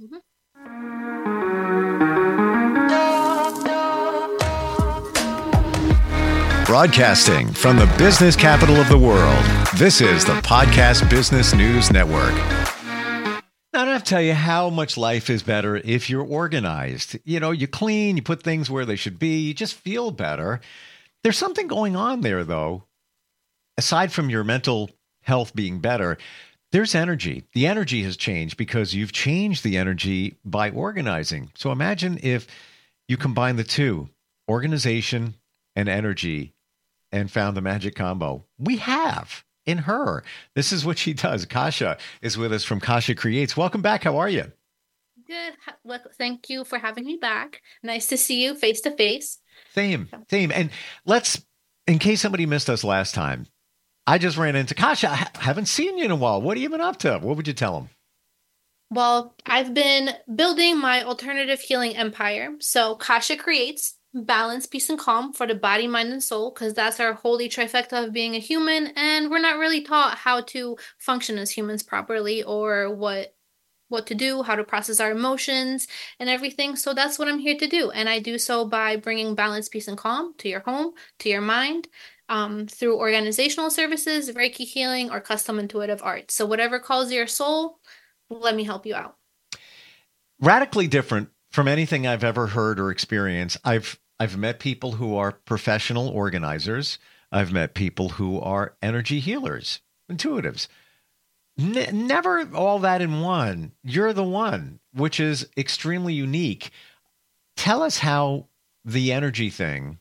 Mm-hmm. Broadcasting from the business capital of the world, this is the Podcast Business News Network. I don't have to tell you how much life is better if you're organized. You know, you clean, you put things where they should be, you just feel better. There's something going on there, though. Aside from your mental health being better, there's energy. The energy has changed because you've changed the energy by organizing. So imagine if you combine the two organization and energy and found the magic combo. We have in her. This is what she does. Kasia is with us from Kasia Creates. Welcome back. How are you? Good. Well, thank you for having me back. Nice to see you face to face. Same, same. And let's, in case somebody missed us last time, I just ran into Kasia. I haven't seen you in a while. What have you been up to? What would you tell them? Well, I've been building my alternative healing empire. So Kasia Creates balance, peace, and calm for the body, mind, and soul, because that's our holy trifecta of being a human. And we're not really taught how to function as humans properly or what what to do, how to process our emotions and everything. So that's what I'm here to do. And I do so by bringing balance, peace, and calm to your home, to your mind, um, through organizational services, Reiki healing, or custom intuitive art. So whatever calls your soul, let me help you out. Radically different from anything I've ever heard or experienced. I've I've met people who are professional organizers. I've met people who are energy healers, intuitives. N- never all that in one. You're the one, which is extremely unique. Tell us how the energy thing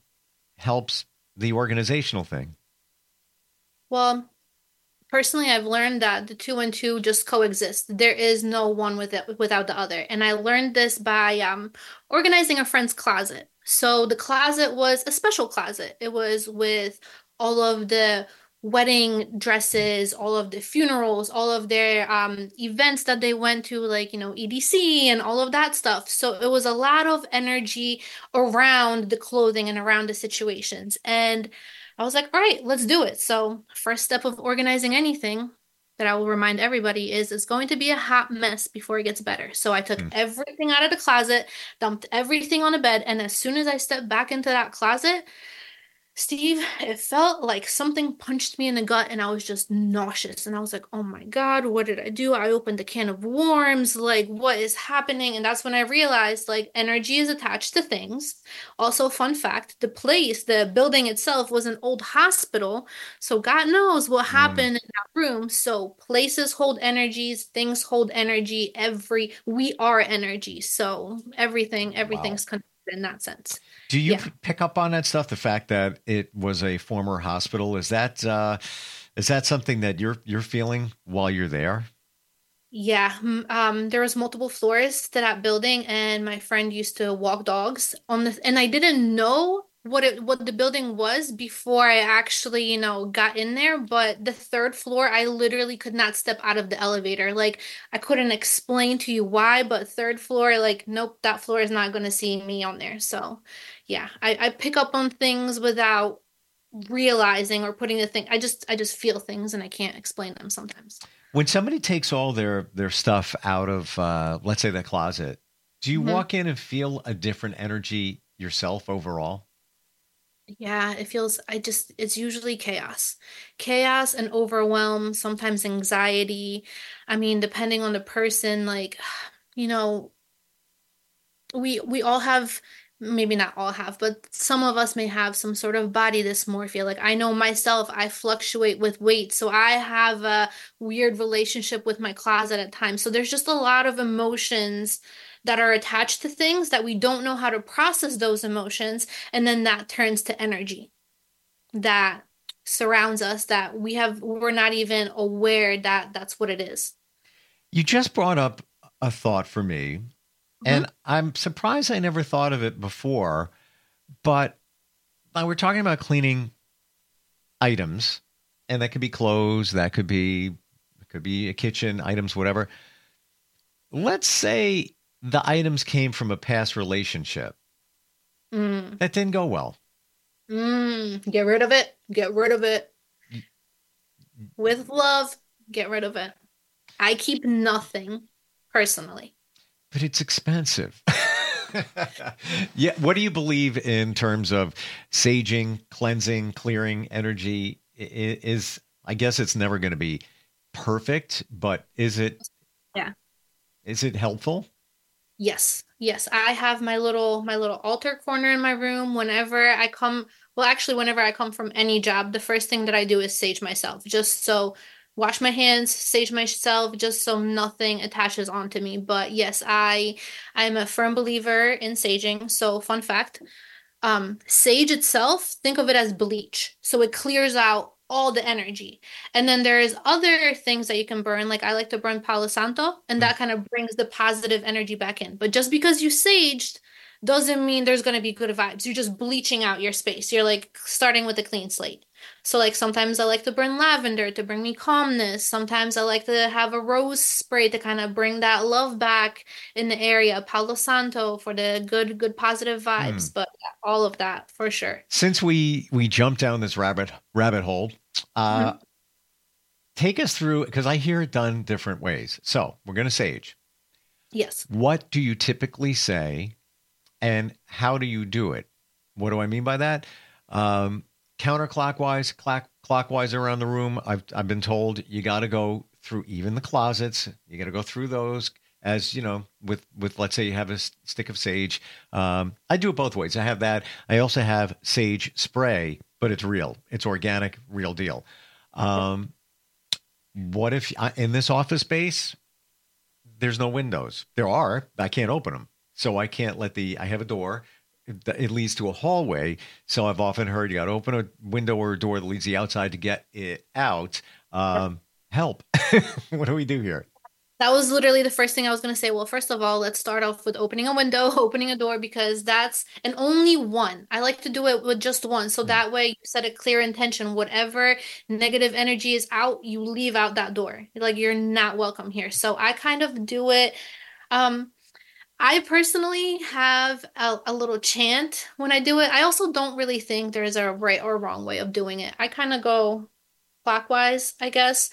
helps the organizational thing. Well, personally i've learned that the two and two just coexist there is no one with it, without the other and i learned this by um, organizing a friend's closet so the closet was a special closet. It was with all of the wedding dresses, all of the funerals, all of their um, events that they went to, like, you know, EDC and all of that stuff. So it was a lot of energy around the clothing and around the situations. And I was like, all right, let's do it. So, first step of organizing anything that I will remind everybody is it's going to be a hot mess before it gets better. So I took mm. everything out of the closet, dumped everything on the bed, and as soon as I stepped back into that closet, Steve, it felt like something punched me in the gut and I was just nauseous. And I was like, oh my God, what did I do? I opened a can of worms. Like, what is happening? And that's when I realized like energy is attached to things. Also, fun fact the place, the building itself was an old hospital. So God knows what mm. happened mm. in that room. So places hold energies, things hold energy. Every, we are energy. So everything, everything's wow. connected in that sense. Do you yeah. pick up on that stuff? The fact that it was a former hospital is that uh, is that something that you're you're feeling while you're there? Yeah, um, there was multiple floors to that building, and my friend used to walk dogs on the, and I didn't know what it what the building was before I actually, you know, got in there. But the third floor, I literally could not step out of the elevator. Like I couldn't explain to you why, but third floor, like, nope, that floor is not gonna see me on there. So yeah, I, I pick up on things without realizing or putting the thing. I just I just feel things and I can't explain them sometimes. When somebody takes all their their stuff out of uh, let's say the closet, do you mm-hmm. walk in and feel a different energy yourself overall? Yeah, it feels, I just, it's usually chaos. Chaos and overwhelm, sometimes anxiety. I mean, depending on the person, like, you know, we we all have maybe not all have, but some of us may have some sort of body dysmorphia. Like I know myself, I fluctuate with weight. So I have a weird relationship with my closet at times. So there's just a lot of emotions that are attached to things that we don't know how to process those emotions and then that turns to energy that surrounds us that we have we're not even aware that that's what it is you just brought up a thought for me mm-hmm. and i'm surprised i never thought of it before but we're talking about cleaning items and that could be clothes that could be could be a kitchen items whatever let's say the items came from a past relationship mm. that didn't go well. Mm. Get rid of it. Get rid of it. With love, get rid of it. I keep nothing personally. But it's expensive. yeah. What do you believe in terms of saging, cleansing, clearing energy? Is I guess it's never going to be perfect, but is it? Yeah. Is it helpful? Yes. Yes. I have my little my little altar corner in my room. Whenever I come, well, actually, whenever I come from any job, the first thing that I do is sage myself, just so wash my hands, sage myself, just so nothing attaches onto me. But yes, I I'm a firm believer in saging. So fun fact, um, sage itself, think of it as bleach. So it clears out all the energy. And then there's other things that you can burn. Like I like to burn Palo Santo, and that mm. kind of brings the positive energy back in. But just because you saged doesn't mean there's going to be good vibes. You're just bleaching out your space. You're like starting with a clean slate. So like sometimes I like to burn lavender to bring me calmness. Sometimes I like to have a rose spray to kind of bring that love back in the area. Palo Santo for the good, good positive vibes. Mm. But all of that for sure. Since we we jumped down this rabbit rabbit hole, uh, mm-hmm. take us through because I hear it done different ways. So we're gonna sage. Yes. What do you typically say, and how do you do it? What do I mean by that? Um, counterclockwise, clock, clockwise around the room. I've I've been told you got to go through even the closets. You got to go through those as you know with with let's say you have a stick of sage. Um, I do it both ways. I have that. I also have sage spray, but it's real. It's organic, real deal. Um, what if in this office space there's no windows? There are. I can't open them, so I can't let the. I have a door it leads to a hallway. So I've often heard you got to open a window or a door that leads the outside to get it out. Um, help. what do we do here? That was literally the first thing I was going to say. Well, first of all, let's start off with opening a window, opening a door, because that's and only one. I like to do it with just one. So mm. that way you set a clear intention. Whatever negative energy is out, you leave out that door. Like you're not welcome here. So I kind of do it. Um, I personally have a, a, little chant when I do it. I also don't really think there's a right or wrong way of doing it. I kind of go clockwise, I guess.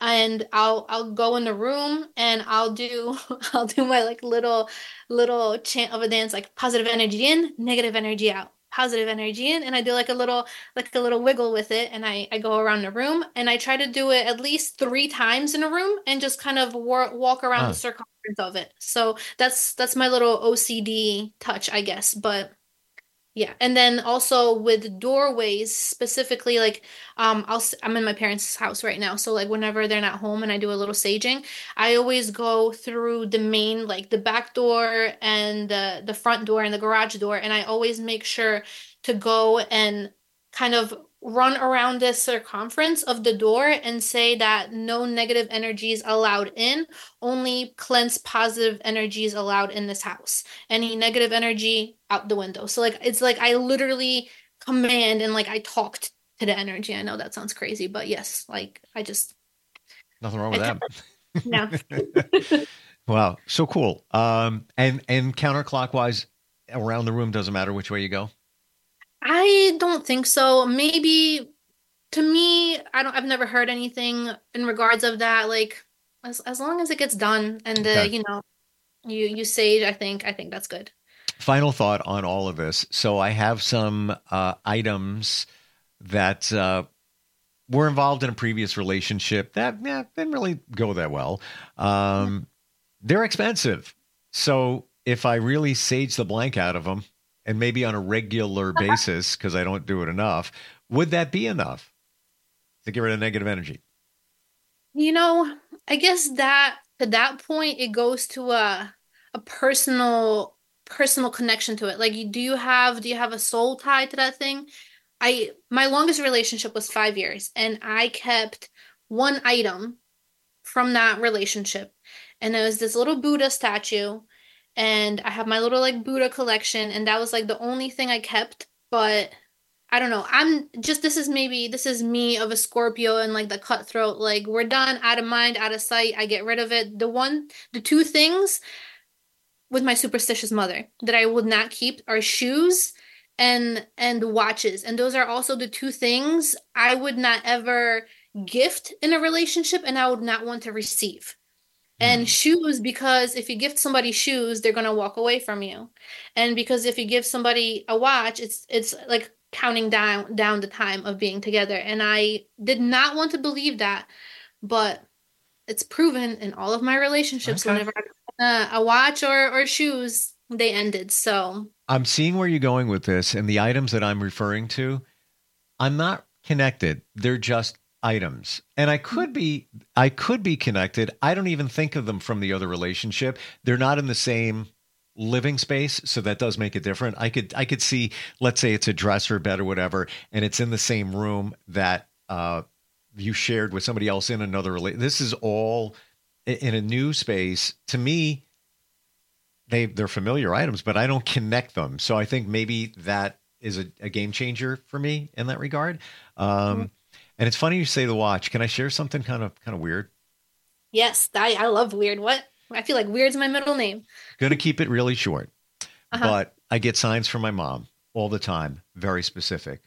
And I'll I'll go in the room and I'll do I'll do my like little little chant of a dance like positive energy in, negative energy out positive energy in and I do like a little like a little wiggle with it and I I go around the room and I try to do it at least 3 times in a room and just kind of war- walk around huh. the circumference of it. So that's that's my little OCD touch I guess, but yeah, and then also with doorways specifically, like um, I'll I'm in my parents' house right now, so like whenever they're not home and I do a little saging, I always go through the main like the back door and the the front door and the garage door, and I always make sure to go and kind of run around the circumference of the door and say that no negative energies allowed in, only cleanse positive energies allowed in this house. Any negative energy out the window. So like it's like I literally command and like I talked to the energy. I know that sounds crazy, but yes, like I just nothing wrong with I, that. No. wow, so cool. Um and and counterclockwise around the room doesn't matter which way you go. I don't think so. Maybe to me, I don't. I've never heard anything in regards of that. Like as as long as it gets done and the okay. you know you you sage, I think I think that's good. Final thought on all of this. So I have some uh, items that uh, were involved in a previous relationship that yeah, didn't really go that well. Um, they're expensive. So if I really sage the blank out of them, and maybe on a regular basis because I don't do it enough, would that be enough to get rid of negative energy? You know, I guess that to that point it goes to a a personal personal connection to it. Like do you have do you have a soul tie to that thing? I my longest relationship was 5 years and I kept one item from that relationship and it was this little Buddha statue and I have my little like Buddha collection, and that was like the only thing I kept. But I don't know. I'm just this is maybe this is me of a Scorpio and like the cutthroat. Like we're done, out of mind, out of sight. I get rid of it. The one, the two things with my superstitious mother that I would not keep are shoes and and watches and those are also the two things i would not ever gift in a relationship and i would not want to receive And mm. shoes, because if you gift somebody shoes, they're gonna walk away from you. And because if you give somebody a watch, it's it's like counting down down the time of being together. And I did not want to believe that, but it's proven in all of my relationships. Okay. Whenever I uh, a watch or or shoes, they ended. So I'm seeing where you're going with this, and the items that I'm referring to, I'm not connected. They're just items. And i could be i could be connected. I don't even think of them from the other relationship. They're not in the same living space so that does make it different. I could i could see let's say it's a dresser bed or whatever and it's in the same room that uh you shared with somebody else in another relation this is all in a new space. To me they they're familiar items but i don't connect them. So i think maybe that is a, a game changer for me in that regard. Um mm-hmm and it's funny you say the watch. Can I share something kind of kind of weird? Yes, I, I love weird. What? I feel like weird's my middle name. Going to keep it really short. Uh-huh. But I get signs from my mom all the time, very specific.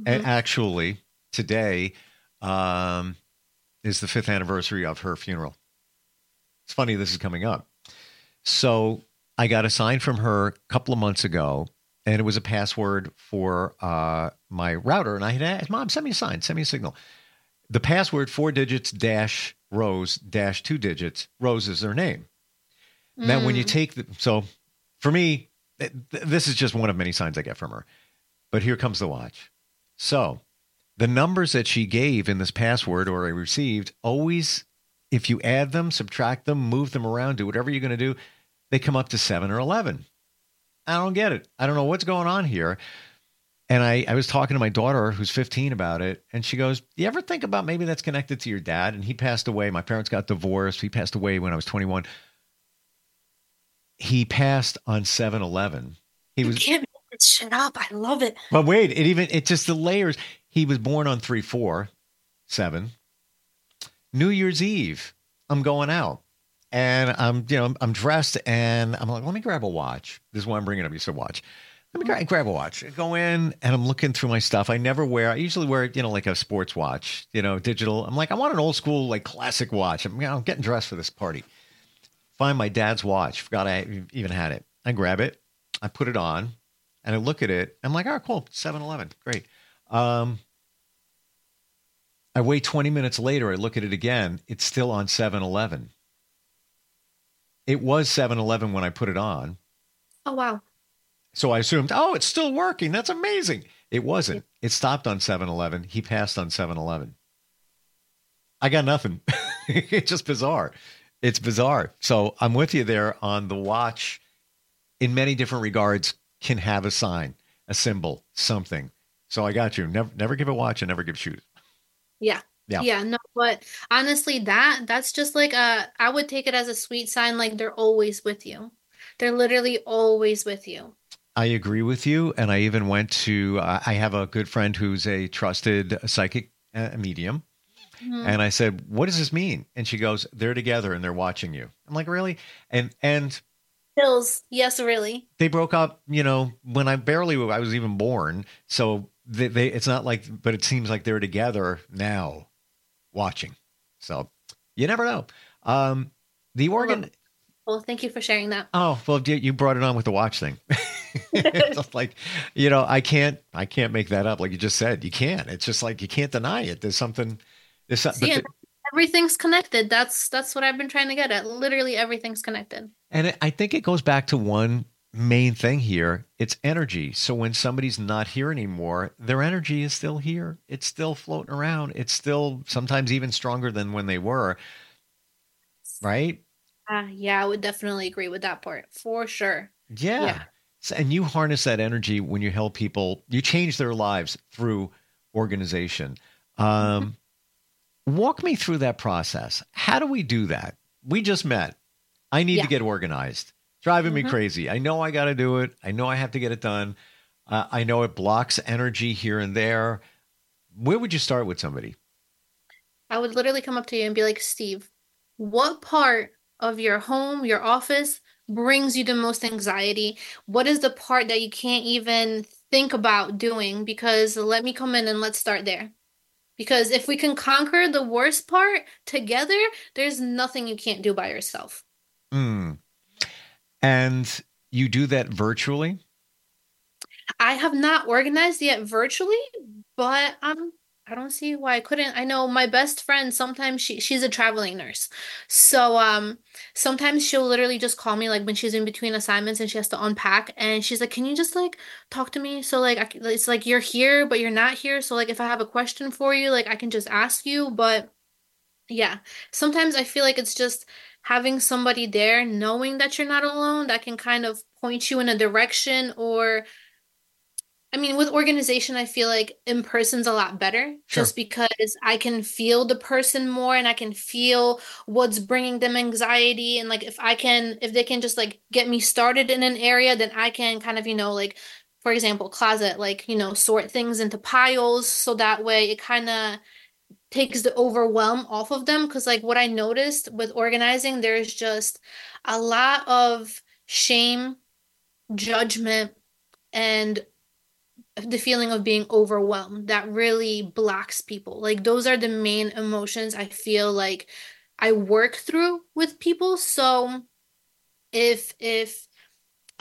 Mm-hmm. And actually, today um, is the fifth anniversary of her funeral. It's funny this is coming up. So I got a sign from her a couple of months ago and it was a password for uh, my router. And I had asked, Mom, send me a sign, send me a signal. The password, four digits dash Rose dash two digits. Rose is their name. Mm. Now, when you mm. take the, so for me, this is just one of many signs I get from her. But here comes the watch. So the numbers that she gave in this password or I received always, if you add them, subtract them, move them around, do whatever you're going to do, they come up to seven or 11. I don't get it. I don't know what's going on here. And I, I was talking to my daughter who's 15 about it. And she goes, You ever think about maybe that's connected to your dad? And he passed away. My parents got divorced. He passed away when I was 21. He passed on 7 Eleven. He was. can't make this shit up. I love it. But wait, it even, it just the layers. He was born on 3 4 7. New Year's Eve, I'm going out and I'm you know I'm dressed and I'm like, let me grab a watch. This is why I'm bringing up. You said watch. Let me grab, grab a watch. I go in and I'm looking through my stuff. I never wear. I usually wear you know like a sports watch, you know, digital. I'm like, I want an old school like classic watch. I'm, you know, I'm getting dressed for this party. Find my dad's watch. Forgot I even had it. I grab it. I put it on, and I look at it. I'm like, oh, cool, 7-Eleven, great. Um, I wait 20 minutes later. I look at it again. It's still on 7-Eleven. It was 7 Eleven when I put it on. Oh, wow. So I assumed, oh, it's still working. That's amazing. It wasn't. It stopped on 7 Eleven. He passed on 7 Eleven. I got nothing. it's just bizarre. It's bizarre. So I'm with you there on the watch, in many different regards, can have a sign, a symbol, something. So I got you. Never, never give a watch and never give shoes. Yeah. Yeah. Yeah, no, but honestly that that's just like a I would take it as a sweet sign like they're always with you. They're literally always with you. I agree with you and I even went to uh, I have a good friend who's a trusted psychic uh, medium. Mm-hmm. And I said, "What does this mean?" And she goes, "They're together and they're watching you." I'm like, "Really?" And and Hills, yes, really. They broke up, you know, when I barely I was even born. So they, they it's not like, but it seems like they're together now watching. So you never know. Um, the organ. Well, thank you for sharing that. Oh well, you brought it on with the watch thing. it's just like, you know, I can't, I can't make that up. Like you just said, you can't. It's just like you can't deny it. There's something. There's something. the, everything's connected. That's that's what I've been trying to get at. Literally, everything's connected. And it, I think it goes back to one main thing here it's energy. So when somebody's not here anymore their energy is still here. It's still floating around. It's still sometimes even stronger than when they were. Right? Uh, yeah i would definitely agree with that part for sure. Yeah, yeah. So, and you harness that energy when you help people. You change their lives through organization. Um, walk me through that process. How do we do that? We just met. I need yeah. to get organized driving mm-hmm. me crazy. I know I got to do it. I know I have to get it done. Uh, I know it blocks energy here and there. Where would you start with somebody? I would literally come up to you and be like, Steve, what part of your home, your office brings you the most anxiety? What is the part that you can't even think about doing? Because let me come in and let's start there. Because if we can conquer the worst part together, there's nothing you can't do by yourself. Mm. And you do that virtually? I have not organized yet virtually, but um I don't see why I couldn't. I know my best friend sometimes she she's a traveling nurse. So um sometimes she'll literally just call me like when she's in between assignments and she has to unpack and she's like, "Can you just like talk to me?" So like I, it's like you're here but you're not here. So like if I have a question for you, like I can just ask you, but yeah. Sometimes I feel like it's just having somebody there knowing that you're not alone that can kind of point you in a direction or I mean, with organization, I feel like in person's a lot better sure. just because I can feel the person more and I can feel what's bringing them anxiety. And like, if I can, if they can just like get me started in an area, then I can kind of, you know, like, for example, closet, like, you know, sort things into piles. So that way it kind of takes the overwhelm off of them. Cause like what I noticed with organizing, there's just a lot of shame, judgment, and the feeling of being overwhelmed that really blocks people. Like those are the main emotions I feel like I work through with people. So if if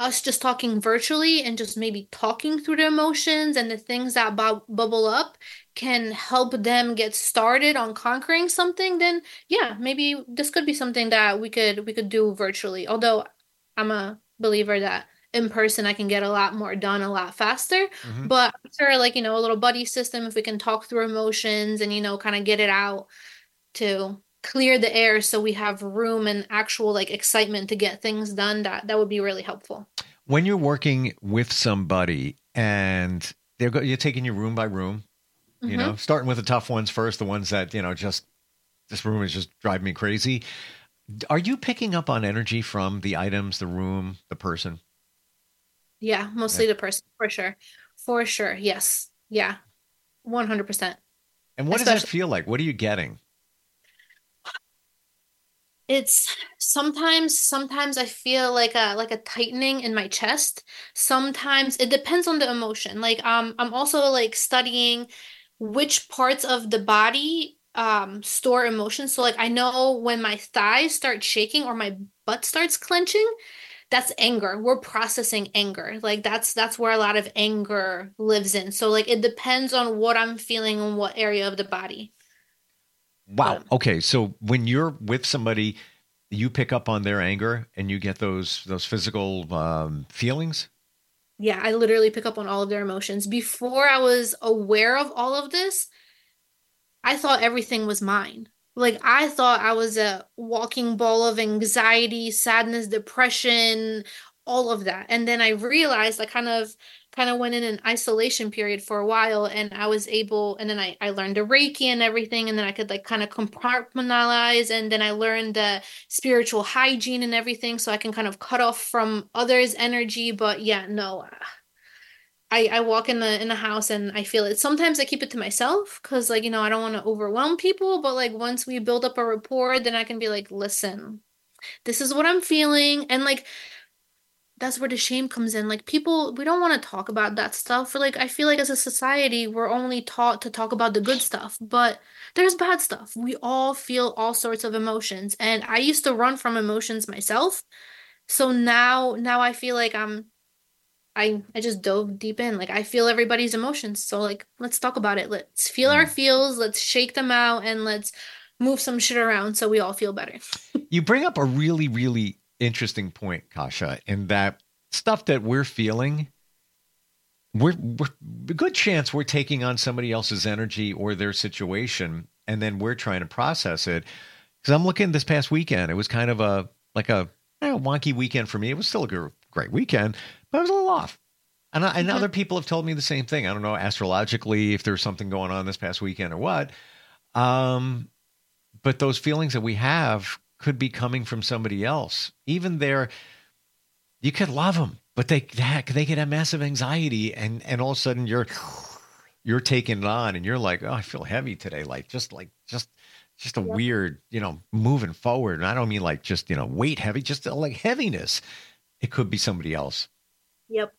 us just talking virtually and just maybe talking through the emotions and the things that bu- bubble up can help them get started on conquering something then yeah maybe this could be something that we could we could do virtually although i'm a believer that in person I can get a lot more done a lot faster. Mm-hmm. But sure, like, you know, a little buddy system, if we can talk through emotions and, you know, kind of get it out to clear the air so we have room and actual like excitement to get things done, that that would be really helpful. When you're working with somebody and they're go- you're taking you room by room, you mm-hmm. know, starting with the tough ones first, the ones that, you know, just this room is just driving me crazy. Are you picking up on energy from the items, the room, the person? Yeah, mostly yeah. the person for sure. For sure. Yes. Yeah. 100%. And what Especially- does that feel like? What are you getting? It's sometimes sometimes I feel like a like a tightening in my chest. Sometimes it depends on the emotion. Like um I'm also like studying which parts of the body um store emotions. So like I know when my thighs start shaking or my butt starts clenching, that's anger we're processing anger like that's that's where a lot of anger lives in so like it depends on what i'm feeling in what area of the body wow. Okay so when you're with somebody you pick up on their anger and you get those those physical um, feelings? Yeah i literally pick up on all of their emotions. Before i was aware of all of this i thought everything was mine. Like I thought I was a walking ball of anxiety, sadness, depression, all of that. And then I realized I kind of kind of went in an isolation period for a while and I was able and then I, I learned the Reiki and everything and then I could like kind of compartmentalize and then I learned the spiritual hygiene and everything so I can kind of cut off from others' energy. But yeah, no, I, I walk in the in the house and I feel it. Sometimes I keep it to myself because like you know I don't want to overwhelm people. But like once we build up a rapport, then I can be like, listen, this is what I'm feeling, and like that's where the shame comes in. Like people, we don't want to talk about that stuff. For like I feel like as a society, we're only taught to talk about the good stuff, but there's bad stuff. We all feel all sorts of emotions, and I used to run from emotions myself. So now now I feel like I'm I I just dove deep in. Like I feel everybody's emotions. So like let's talk about it. Let's feel mm. our feels, let's shake them out and let's move some shit around so we all feel better. you bring up a really really interesting point, Kasia, in that stuff that we're feeling we're, we're a good chance we're taking on somebody else's energy or their situation and then we're trying to process it because i'm looking this past weekend it was kind of a like a know, wonky weekend for me it was still a great weekend but I was a little off. And, I, and mm-hmm. other people have told me the same thing. I don't know astrologically if there's something going on this past weekend or what. Um, but those feelings that we have could be coming from somebody else. Even there, you could love them, but they they could have massive anxiety, and and all of a sudden you're you're taking it on, and you're like, oh, I feel heavy today, like just like just just a weird, you know, moving forward. And I don't mean like just you know weight heavy, just like heaviness. It could be somebody else. Yep.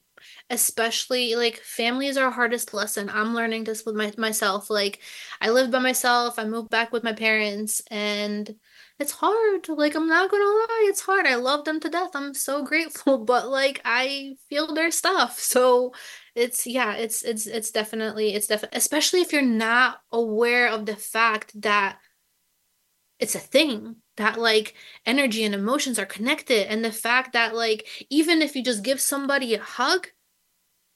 especially like family is our hardest lesson. I'm learning this with my, myself. Like I lived by myself, I moved back with my parents and it's hard. Like I'm not gonna lie, it's hard. I love them to death. I'm so grateful, but like I feel their stuff. So it's yeah, it's it's it's definitely it's definitely especially if you're not aware of the fact that it's a thing that like energy and emotions are connected and the fact that like even if you just give somebody a hug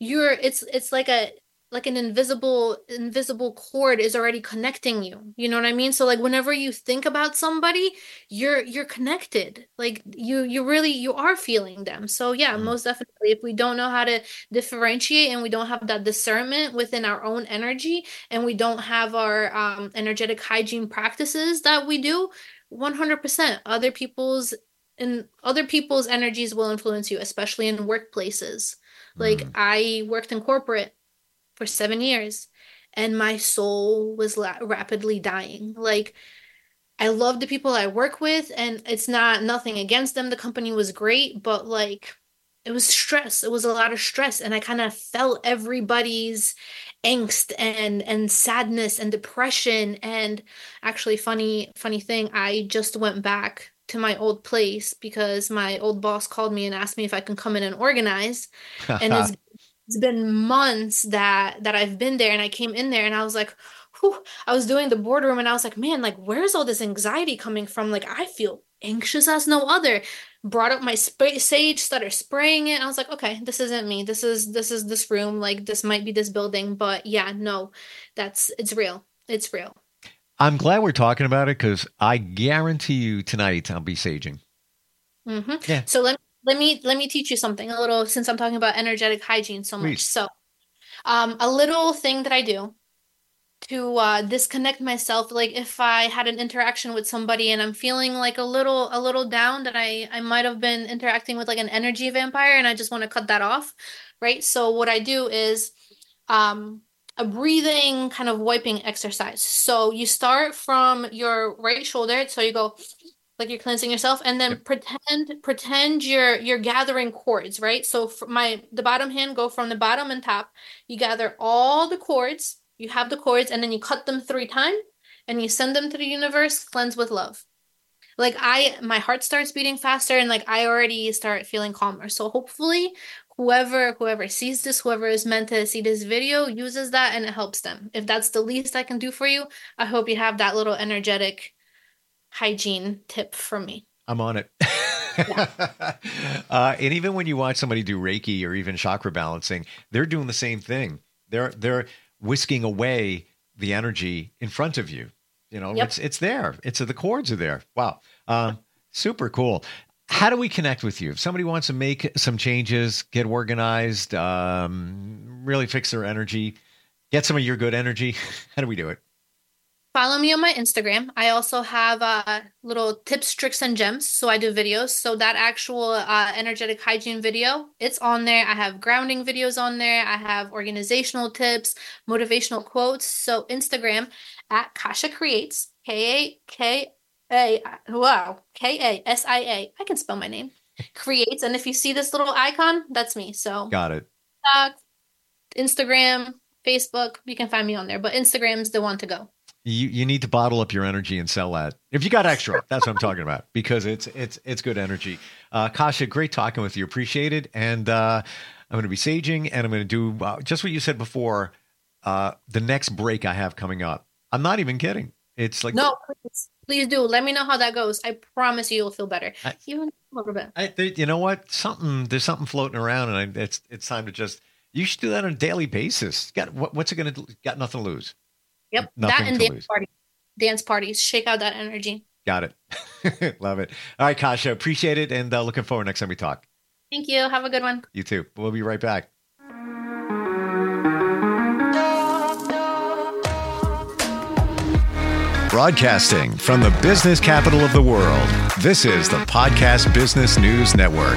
you're it's it's like a like an invisible invisible cord is already connecting you. You know what i mean? So like whenever you think about somebody you're you're connected. Like you you really you are feeling them. So yeah mm-hmm. most definitely if we don't know how to differentiate and we don't have that discernment within our own energy and we don't have our um, energetic hygiene practices that we do 100% other people's and other people's energies will influence you especially in workplaces. Like mm. i worked in corporate for 7 years and my soul was la- rapidly dying. Like i love the people i work with and it's not nothing against them. The company was great but like it was stress. It was a lot of stress and i kind of felt everybody's angst and and sadness and depression. And actually funny funny thing i just went back to my old place because my old boss called me and asked me if i can come in and organize. And it's, it's been months that that i've been there and i came in there and i was like whew, i was doing the boardroom and i was like man like where's all this anxiety coming from? Like i feel anxious as no other. Brought up my sp- sage started spraying it. I was like okay this isn't me. This is this is this room. Like this might be this building but yeah no that's it's real. It's real. I'm glad we're talking about it because i guarantee you tonight i'll be saging. Mm-hmm. yeah. So let, let me let me teach you something a little since i'm talking about energetic hygiene so much. Please. so um a little thing that i do to uh, disconnect myself like if i had an interaction with somebody and i'm feeling like a little a little down that i i might have been interacting with like an energy vampire and i just want to cut that off right? So what i do is um a breathing kind of wiping exercise. So you start from your right shoulder so you go like you're cleansing yourself and then yep. pretend pretend you're you're gathering cords right? So my the bottom hand go from the bottom and top. You gather all the cords you have the cords and then you cut them three times and you send them to the universe cleanse with love. Like i my heart starts beating faster and like i already start feeling calmer. So hopefully whoever whoever sees this whoever is meant to see this video uses that and it helps them. If that's the least i can do for you i hope you have that little energetic hygiene tip from me i'm on it yeah. uh, and even when you watch somebody do reiki or even chakra balancing they're doing the same thing they're they're whisking away the energy in front of you. You know, yep. it's it's there. It's the cords are there. Wow, um, super cool. How do we connect with you? If somebody wants to make some changes, get organized, um, really fix their energy, get some of your good energy, how do we do it? Follow me on my Instagram. I also have uh, little tips, tricks, and gems. So I do videos. So that actual uh, energetic hygiene video, it's on there. I have grounding videos on there. I have organizational tips, motivational quotes. So Instagram at Kasia Creates, K A K A, wow, K A S I A. I can spell my name. Creates. And if you see this little icon, that's me. So got it. Uh, Instagram, Facebook, you can find me on there. But Instagram's the one to go you, you need to bottle up your energy and sell that. If you got extra that's what i'm talking about because it's it's it's good energy. Uh, kasia great talking with you. Appreciate it. And uh, i'm going to be saging and i'm going to do uh, just what you said before uh, the next break i have coming up. I'm not even kidding. It's like no please, please do. Let me know how that goes. I promise you you'll feel better. I, even a little bit. I, you know what? Something there's something floating around and I, it's it's time to just you should do that on a daily basis. Got what, what's it going to got nothing to lose Yep. Nothing that and dance lose. party. Dance parties. Shake out that energy. Got it. Love it. All right, Kasia. Appreciate it. And uh, looking forward next time we talk. Thank you. Have a good one. You too. We'll be right back. Broadcasting from the business capital of the world, this is the Podcast Business News Network.